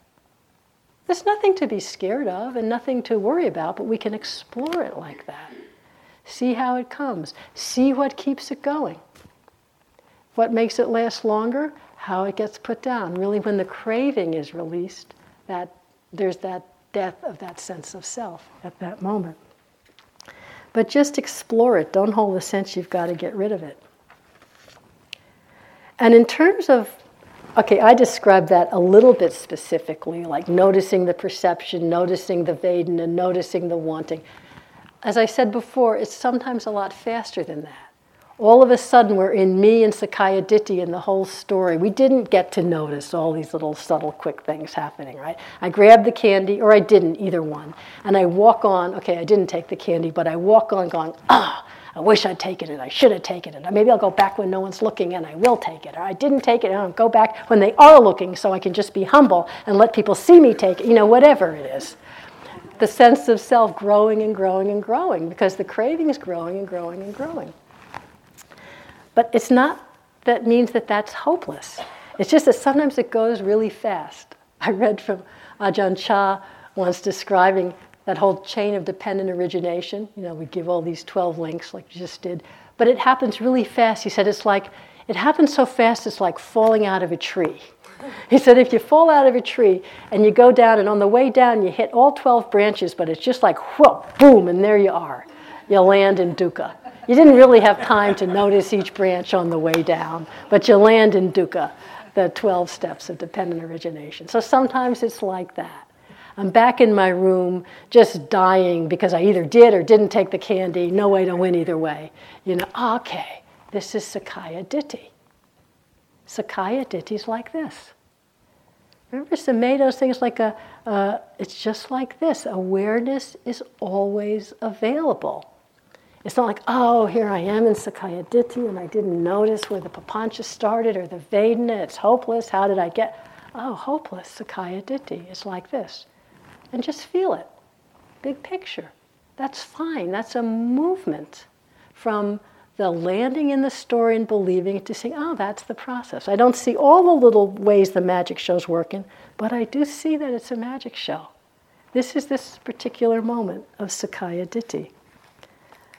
There's nothing to be scared of and nothing to worry about, but we can explore it like that. See how it comes. See what keeps it going. What makes it last longer? How it gets put down. Really, when the craving is released, that there's that death of that sense of self at that moment. But just explore it. Don't hold the sense you've got to get rid of it. And in terms of Okay, I described that a little bit specifically, like noticing the perception, noticing the Vedana, and noticing the wanting. As I said before, it's sometimes a lot faster than that. All of a sudden, we're in me and Sakkaya Ditthi and the whole story. We didn't get to notice all these little subtle, quick things happening, right? I grabbed the candy, or I didn't, either one. And I walk on, okay, I didn't take the candy, but I walk on going, ah, I wish I'd taken it. I should have taken it. Maybe I'll go back when no one's looking and I will take it. Or I didn't take it and I'll go back when they are looking so I can just be humble and let people see me take it. You know, whatever it is. The sense of self growing and growing and growing because the craving is growing and growing and growing. But it's not that means that that's hopeless. It's just that sometimes it goes really fast. I read from Ajahn Chah once describing that whole chain of dependent origination. You know, we give all these 12 links like you just did, but it happens really fast. He said it's like, it happens so fast it's like falling out of a tree. He said if you fall out of a tree and you go down, and on the way down you hit all 12 branches, but it's just like whoop, boom, and there you are. You land in dukkha. You didn't really have time to notice each branch on the way down, but you land in dukkha, the 12 steps of dependent origination. So sometimes it's like that. I'm back in my room just dying because I either did or didn't take the candy. No way to win either way. You know, okay, this is Sakkaya Ditthi. Sakkaya Ditthi's like this. Remember Sumedho's things like a, uh, it's just like this. Awareness is always available. It's not like, oh, here I am in Sakkaya Ditthi and I didn't notice where the Papancha started or the Vedana. It's hopeless. How did I get? Oh, hopeless, Sakkaya Ditthi. It's like this and just feel it. Big picture. That's fine. That's a movement from the landing in the story and believing to saying, oh, that's the process. I don't see all the little ways the magic show's working, but I do see that it's a magic show. This is this particular moment of Sakkaya Ditthi.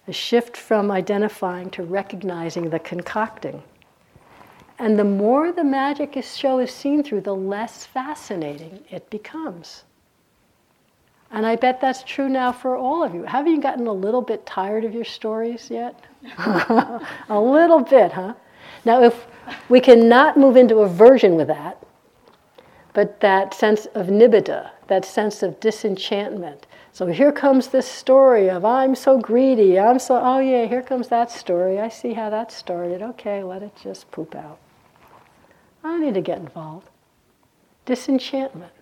A shift from identifying to recognizing the concocting. And the more the magic show is seen through, the less fascinating it becomes. And I bet that's true now for all of you. Haven't you gotten a little bit tired of your stories yet? a little bit, huh? Now, if we cannot move into aversion with that, but that sense of nibbida, that sense of disenchantment. So here comes this story of I'm so greedy, I'm so, oh yeah, here comes that story. I see how that started. Okay, let it just poop out. I don't need to get involved. Disenchantment.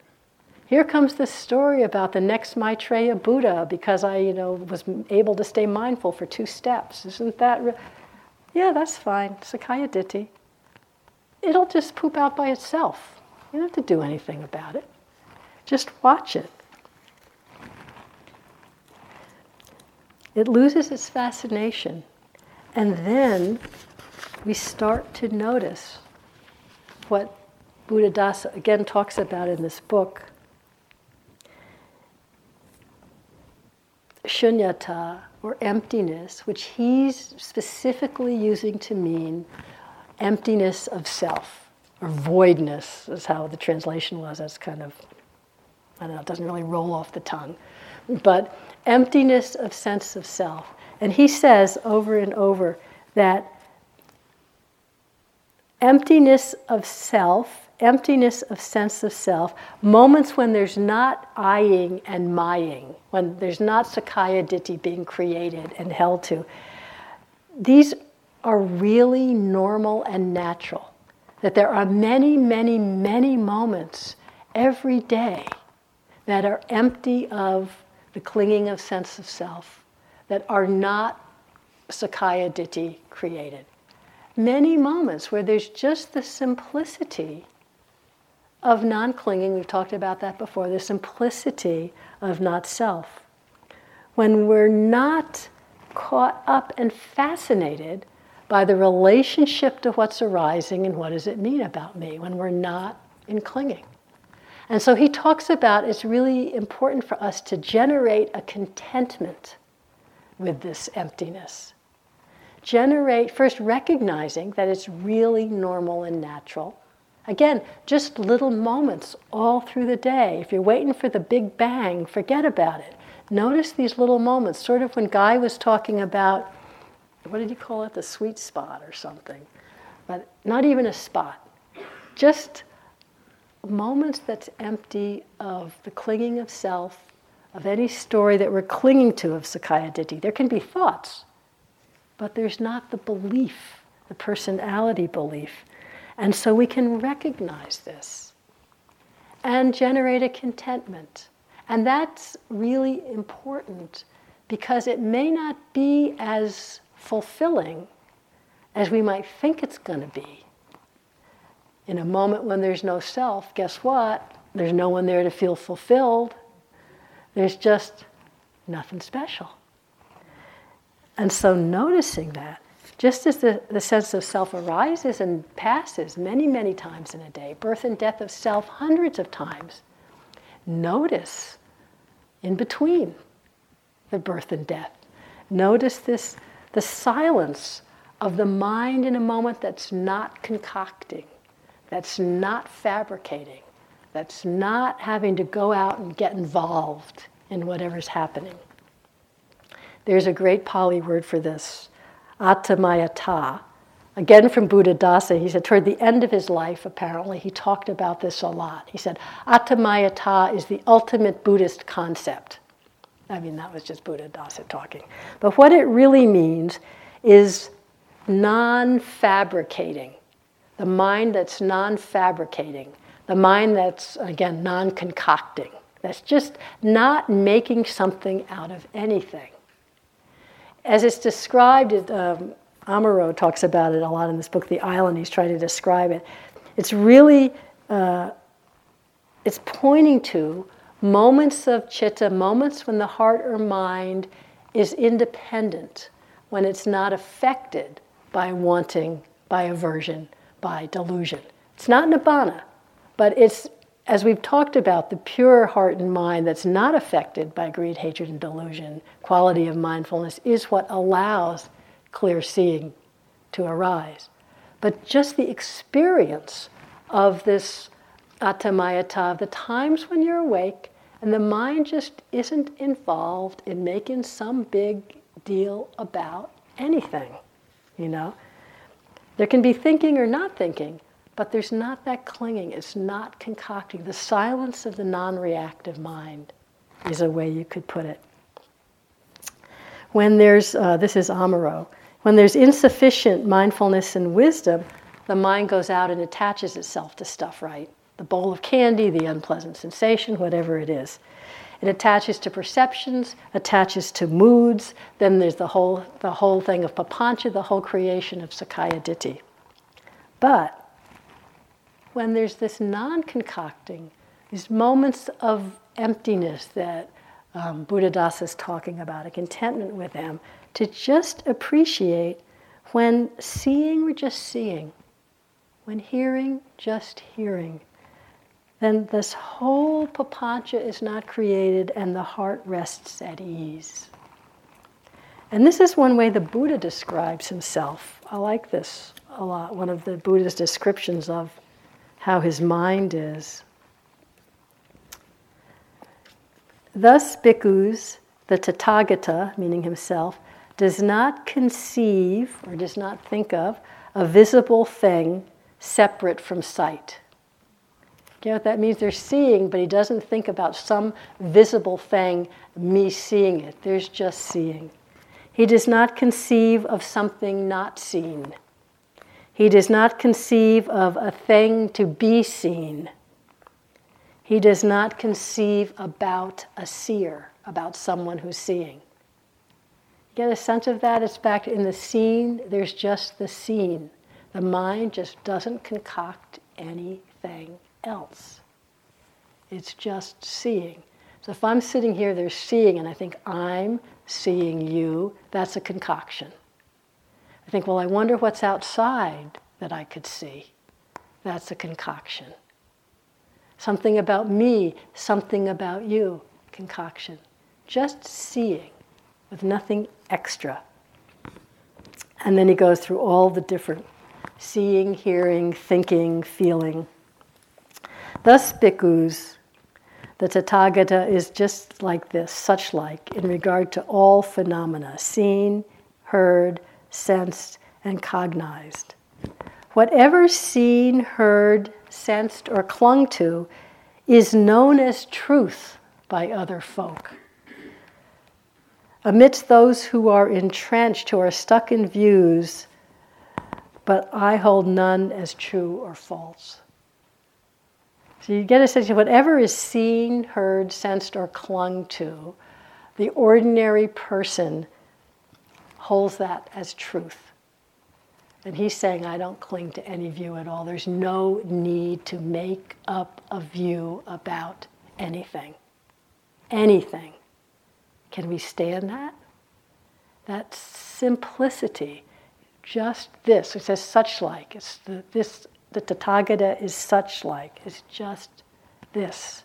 Here comes this story about the next Maitreya Buddha because I, you know, was able to stay mindful for two steps. Isn't that? Re- Yeah, that's fine. Sakkaya Ditthi. It'll just poop out by itself. You don't have to do anything about it. Just watch it. It loses its fascination. And then we start to notice what Buddhadasa again talks about in this book. Shunyata, or emptiness, which he's specifically using to mean emptiness of self, or voidness, is how the translation was. That's kind of, I don't know, it doesn't really roll off the tongue. But emptiness of sense of self. And he says over and over that emptiness of self, emptiness of sense of self, moments when there's not I-ing and mying, when there's not Sakkaya Ditthi being created and held to, these are really normal and natural. That there are many, many, many moments every day that are empty of the clinging of sense of self, that are not Sakkaya Ditthi created. Many moments where there's just the simplicity of non clinging, we've talked about that before, the simplicity of not self. When we're not caught up and fascinated by the relationship to what's arising and what does it mean about me, when we're not in clinging. And so he talks about it's really important for us to generate a contentment with this emptiness. Generate, first recognizing that it's really normal and natural. Again, just little moments all through the day. If you're waiting for the big bang, forget about it. Notice these little moments, sort of when Guy was talking about, what did he call it? The sweet spot or something. But not even a spot. Just moments that's empty of the clinging of self, of any story that we're clinging to of Sakkaya Ditthi. There can be thoughts, but there's not the belief, the personality belief. And so we can recognize this and generate a contentment. And that's really important because it may not be as fulfilling as we might think it's going to be. In a moment when there's no self, guess what? There's no one there to feel fulfilled. There's just nothing special. And so noticing that, just as the, the sense of self arises and passes many, many times in a day, birth and death of self hundreds of times, notice in between the birth and death. Notice this the silence of the mind in a moment that's not concocting that's not fabricating, that's not having to go out and get involved in whatever's happening. There's a great Pali word for this, atammayata. Again from Buddha Buddhadasa, he said toward the end of his life, apparently, he talked about this a lot. He said, atammayata is the ultimate Buddhist concept. I mean, that was just Buddha Buddhadasa talking. But what it really means is non fabricating the mind that's non fabricating, the mind that's, again, non concocting, that's just not making something out of anything. As it's described, um, Amaro talks about it a lot in this book, The Island, he's trying to describe it. It's really, uh, it's pointing to moments of chitta, moments when the heart or mind is independent, when it's not affected by wanting, by aversion, by delusion. It's not nibbana, but it's, as we've talked about, the pure heart and mind that's not affected by greed, hatred, and delusion, quality of mindfulness, is what allows clear seeing to arise. But just the experience of this atammayata, of the times when you're awake and the mind just isn't involved in making some big deal about anything, you know? There can be thinking or not thinking, but there's not that clinging. It's not concocting. The silence of the non reactive mind is a way you could put it. When there's, uh, this is Amaro, when there's insufficient mindfulness and wisdom, the mind goes out and attaches itself to stuff, right? The bowl of candy, the unpleasant sensation, whatever it is. It attaches to perceptions, attaches to moods. Then there's the whole, the whole thing of papancha, the whole creation of Sakkaya Ditthi. But when there's this non concocting, these moments of emptiness that um, Buddhadasa is talking about, a contentment with them, to just appreciate when seeing, we're just seeing. When hearing, just hearing. Then this whole papancha is not created and the heart rests at ease. And this is one way the Buddha describes himself. I like this a lot, one of the Buddha's descriptions of how his mind is. Thus, bhikkhus, the Tathagata, meaning himself, does not conceive or does not think of a visible thing separate from sight. You know what that means? They're seeing, but he doesn't think about some visible thing, me seeing it. There's just seeing. He does not conceive of something not seen. He does not conceive of a thing to be seen. He does not conceive about a seer, about someone who's seeing. Get a sense of that? It's back in the seen, there's just the seen. The mind just doesn't concoct anything else. It's just seeing. So if I'm sitting here, there's seeing, and I think I'm seeing you, that's a concoction. I think, well, I wonder what's outside that I could see. That's a concoction. Something about me, something about you, concoction. Just seeing with nothing extra. And then he goes through all the different seeing, hearing, thinking, feeling. Thus, bhikkhus, the Tathagata is just like this, such like, in regard to all phenomena seen, heard, sensed, and cognized. Whatever seen, heard, sensed, or clung to is known as truth by other folk amidst those who are entrenched, who are stuck in views, but I hold none as true or false. So you get a sense of whatever is seen, heard, sensed, or clung to, the ordinary person holds that as truth. And he's saying, I don't cling to any view at all. There's no need to make up a view about anything. Anything. Can we stand that? That simplicity, just this. It says such like. It's the, this. The Tathagata is such like. It's just this.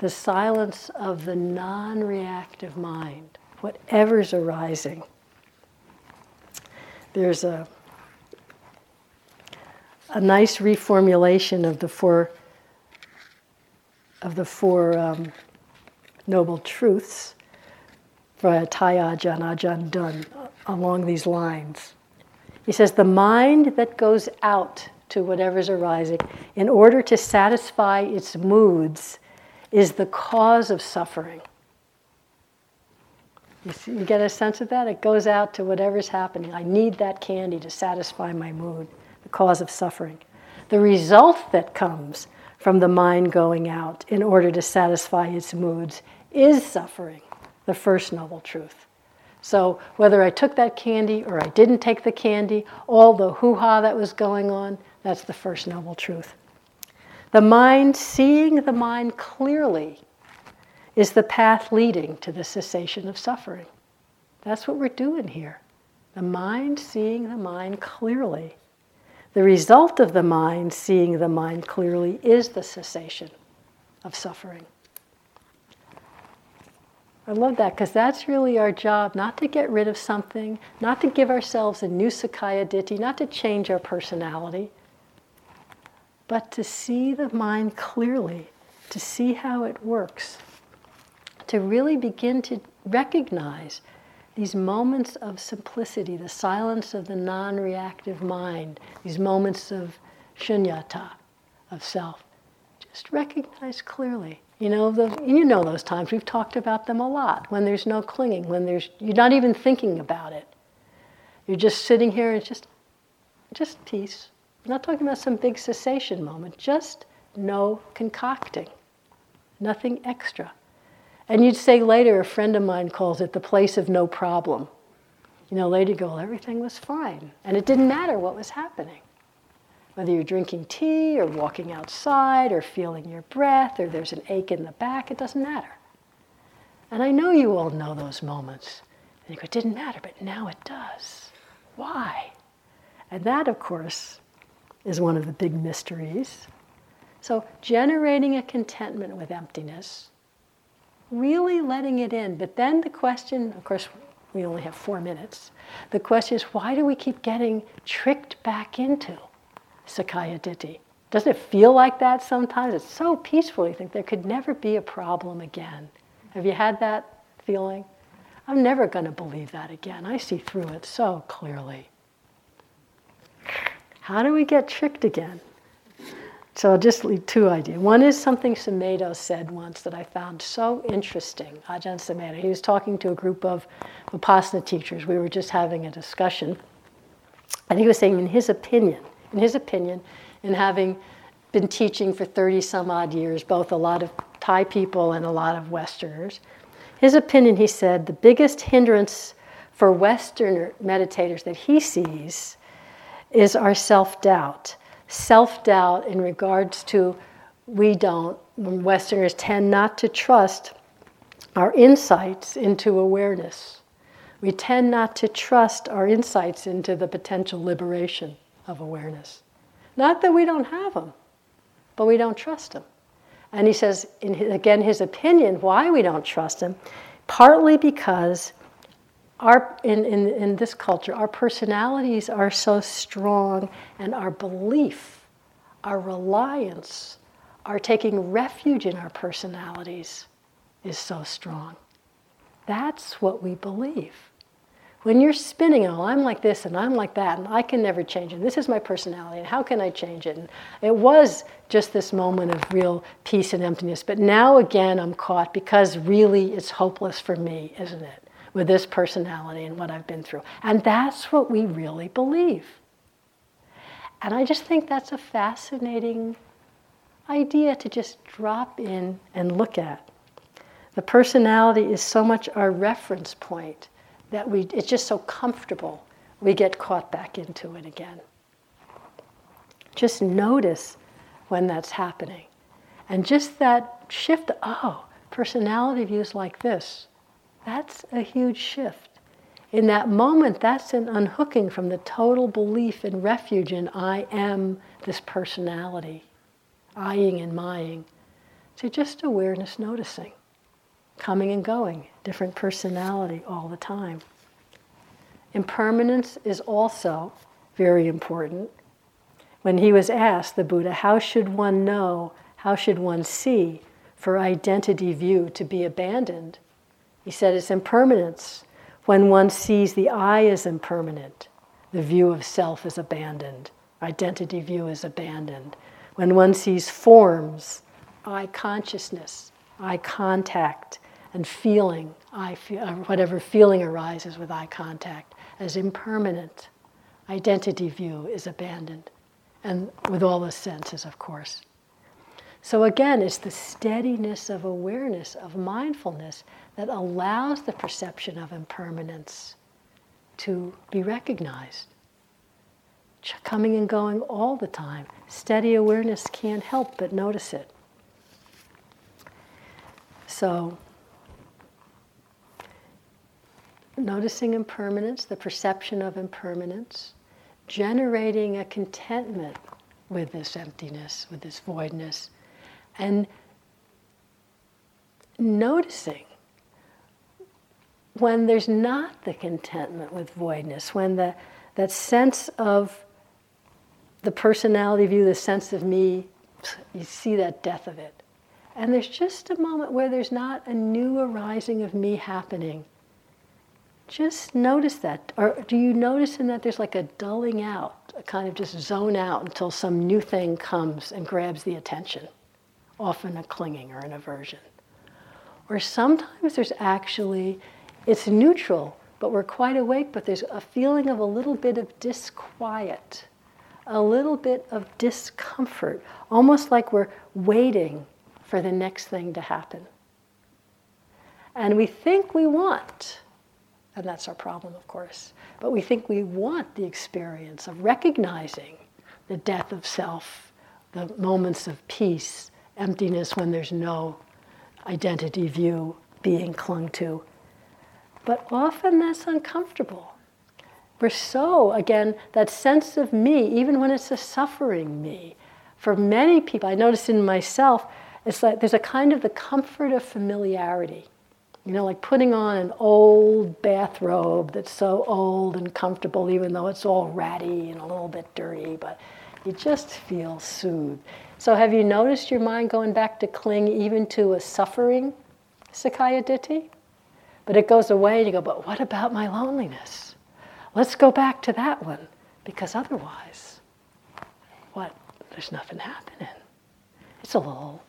The silence of the non-reactive mind, whatever's arising. There's a a nice reformulation of the four of the four um, noble truths by Ajahn, Ajahn Dune, along these lines. He says, The mind that goes out to whatever's arising in order to satisfy its moods is the cause of suffering. You, see, you get a sense of that? It goes out to whatever's happening. I need that candy to satisfy my mood, the cause of suffering. The result that comes from the mind going out in order to satisfy its moods is suffering the first noble truth. So whether I took that candy or I didn't take the candy, all the hoo ha that was going on, that's the first noble truth. The mind, seeing the mind clearly, is the path leading to the cessation of suffering. That's what we're doing here. The mind seeing the mind clearly. The result of the mind seeing the mind clearly is the cessation of suffering. I love that because that's really our job not to get rid of something, not to give ourselves a new Sakkaya Ditthi, not to change our personality, but to see the mind clearly, to see how it works, to really begin to recognize these moments of simplicity, the silence of the non reactive mind, these moments of shunyata, of self. Just recognize clearly. You know, the, you know those times. We've talked about them a lot. When there's no clinging, when there's, you're not even thinking about it. You're just sitting here and it's just, just peace. I'm not talking about some big cessation moment, just no concocting, nothing extra. And you'd say later, a friend of mine calls it the place of no problem. You know, later you go, well, everything was fine. And it didn't matter what was happening. Whether you're drinking tea or walking outside or feeling your breath or there's an ache in the back, it doesn't matter. And I know you all know those moments. And you go, it didn't matter, but now it does. Why? And that, of course, is one of the big mysteries. So, generating a contentment with emptiness, really letting it in. But then the question, of course, we only have four minutes. The question is, why do we keep getting tricked back into Sakkaya Ditthi? Doesn't it feel like that sometimes? It's so peaceful. You think there could never be a problem again. Have you had that feeling? I'm never going to believe that again. I see through it so clearly. How do we get tricked again? So I'll just leave two ideas. One is something Sumedho said once that I found so interesting. Ajahn Sumedho. He was talking to a group of Vipassana teachers. We were just having a discussion. And he was saying, in his opinion, in his opinion, in having been teaching for 30 some odd years, both a lot of Thai people and a lot of Westerners, his opinion, he said, the biggest hindrance for Western meditators that he sees is our self doubt self doubt in regards to we don't, Westerners tend not to trust our insights into awareness. We tend not to trust our insights into the potential liberation of awareness. Not that we don't have them, but we don't trust them. And he says, in his, again, his opinion, why we don't trust them, partly because our, in, in, in this culture, our personalities are so strong, and our belief, our reliance, our taking refuge in our personalities is so strong. That's what we believe. When you're spinning, oh, I'm like this and I'm like that, and I can never change and This is my personality, and how can I change it? And it was just this moment of real peace and emptiness. But now again, I'm caught because really it's hopeless for me, isn't it? With this personality and what I've been through. And that's what we really believe. And I just think that's a fascinating idea to just drop in and look at. The personality is so much our reference point that we, it's just so comfortable we get caught back into it again. Just notice when that's happening. And just that shift, oh, personality views like this. That's a huge shift. In that moment, that's an unhooking from the total belief and refuge in I am this personality, I-ing and mying, to just awareness noticing, coming and going, different personality all the time. Impermanence is also very important. When he was asked, the Buddha, how should one know, how should one see for identity view to be abandoned? He said it's impermanence. When one sees the I is impermanent, the view of self is abandoned, identity view is abandoned. When one sees forms, eye consciousness, eye contact, and feeling, eye feel, uh, whatever feeling arises with eye contact, as impermanent, identity view is abandoned. And with all the senses, of course. So again, it's the steadiness of awareness, of mindfulness, that allows the perception of impermanence to be recognized. Coming and going all the time. Steady awareness can't help but notice it. So, noticing impermanence, the perception of impermanence, generating a contentment with this emptiness, with this voidness, and noticing when there's not the contentment with voidness, when the, that sense of the personality view, the sense of me, you see that death of it. And there's just a moment where there's not a new arising of me happening. Just notice that. Or do you notice in that there's like a dulling out, a kind of just zone out until some new thing comes and grabs the attention, often a clinging or an aversion? Or sometimes there's actually it's neutral, but we're quite awake, but there's a feeling of a little bit of disquiet, a little bit of discomfort, almost like we're waiting for the next thing to happen. And we think we want, and that's our problem, of course, but we think we want the experience of recognizing the death of self, the moments of peace, emptiness when there's no identity view being clung to. But often that's uncomfortable. We're so, again, that sense of me, even when it's a suffering me, for many people, I notice in myself, it's like there's a kind of the comfort of familiarity. You know, like putting on an old bathrobe that's so old and comfortable, even though it's all ratty and a little bit dirty, but you just feel soothed. So, have you noticed your mind going back to cling even to a suffering Sakkaya Ditthi? But it goes away and you go, but what about my loneliness? Let's go back to that one because otherwise, what? There's nothing happening. It's a little,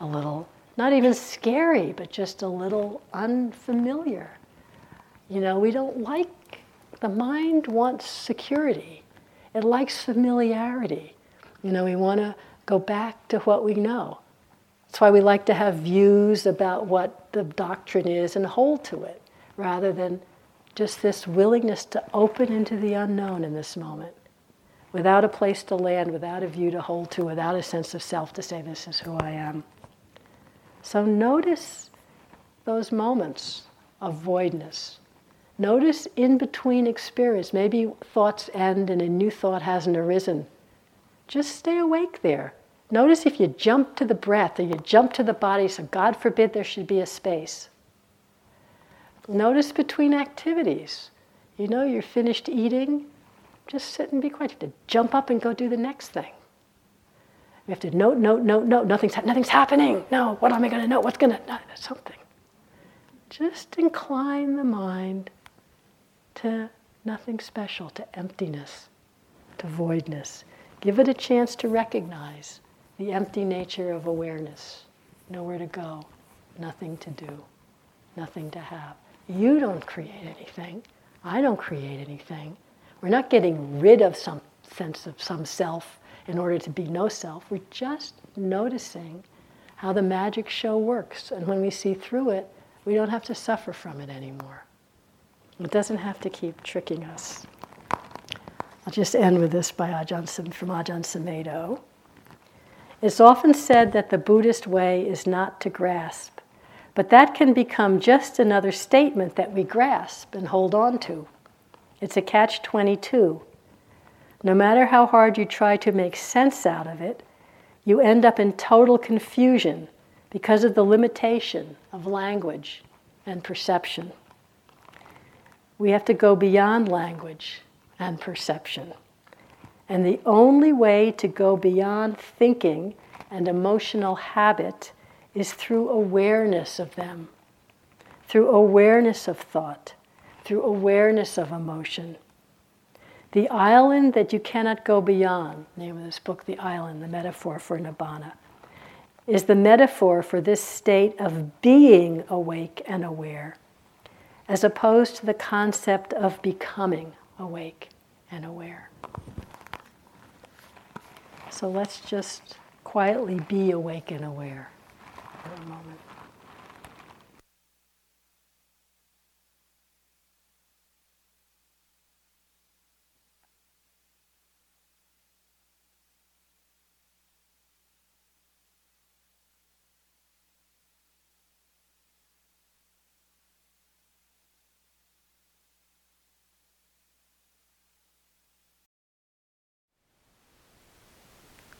a little, not even scary, but just a little unfamiliar. You know, we don't like, the mind wants security, it likes familiarity. You know, we want to go back to what we know. That's why we like to have views about what the doctrine is and hold to it, rather than just this willingness to open into the unknown in this moment, without a place to land, without a view to hold to, without a sense of self to say, This is who I am. So notice those moments of voidness. Notice in between experience. Maybe thoughts end and a new thought hasn't arisen. Just stay awake there. Notice if you jump to the breath or you jump to the body, so God forbid there should be a space. Notice between activities. You know, you're finished eating, just sit and be quiet. You have to jump up and go do the next thing. You have to note, note, note, note. Nothing's, nothing's happening. No, what am I going to know? What's going to, something. Just incline the mind to nothing special, to emptiness, to voidness. Give it a chance to recognize the empty nature of awareness. Nowhere to go, nothing to do, nothing to have. You don't create anything. I don't create anything. We're not getting rid of some sense of some self in order to be no self. We're just noticing how the magic show works. And when we see through it, we don't have to suffer from it anymore. It doesn't have to keep tricking us. I'll just end with this by Ajahn, from Ajahn Sumedho. It's often said that the Buddhist way is not to grasp, but that can become just another statement that we grasp and hold on to. It's a catch 22. No matter how hard you try to make sense out of it, you end up in total confusion because of the limitation of language and perception. We have to go beyond language and perception. And the only way to go beyond thinking and emotional habit is through awareness of them, through awareness of thought, through awareness of emotion. The island that you cannot go beyond, name of this book, The Island, the metaphor for Nibbana, is the metaphor for this state of being awake and aware, as opposed to the concept of becoming awake and aware. So let's just quietly be awake and aware for a moment.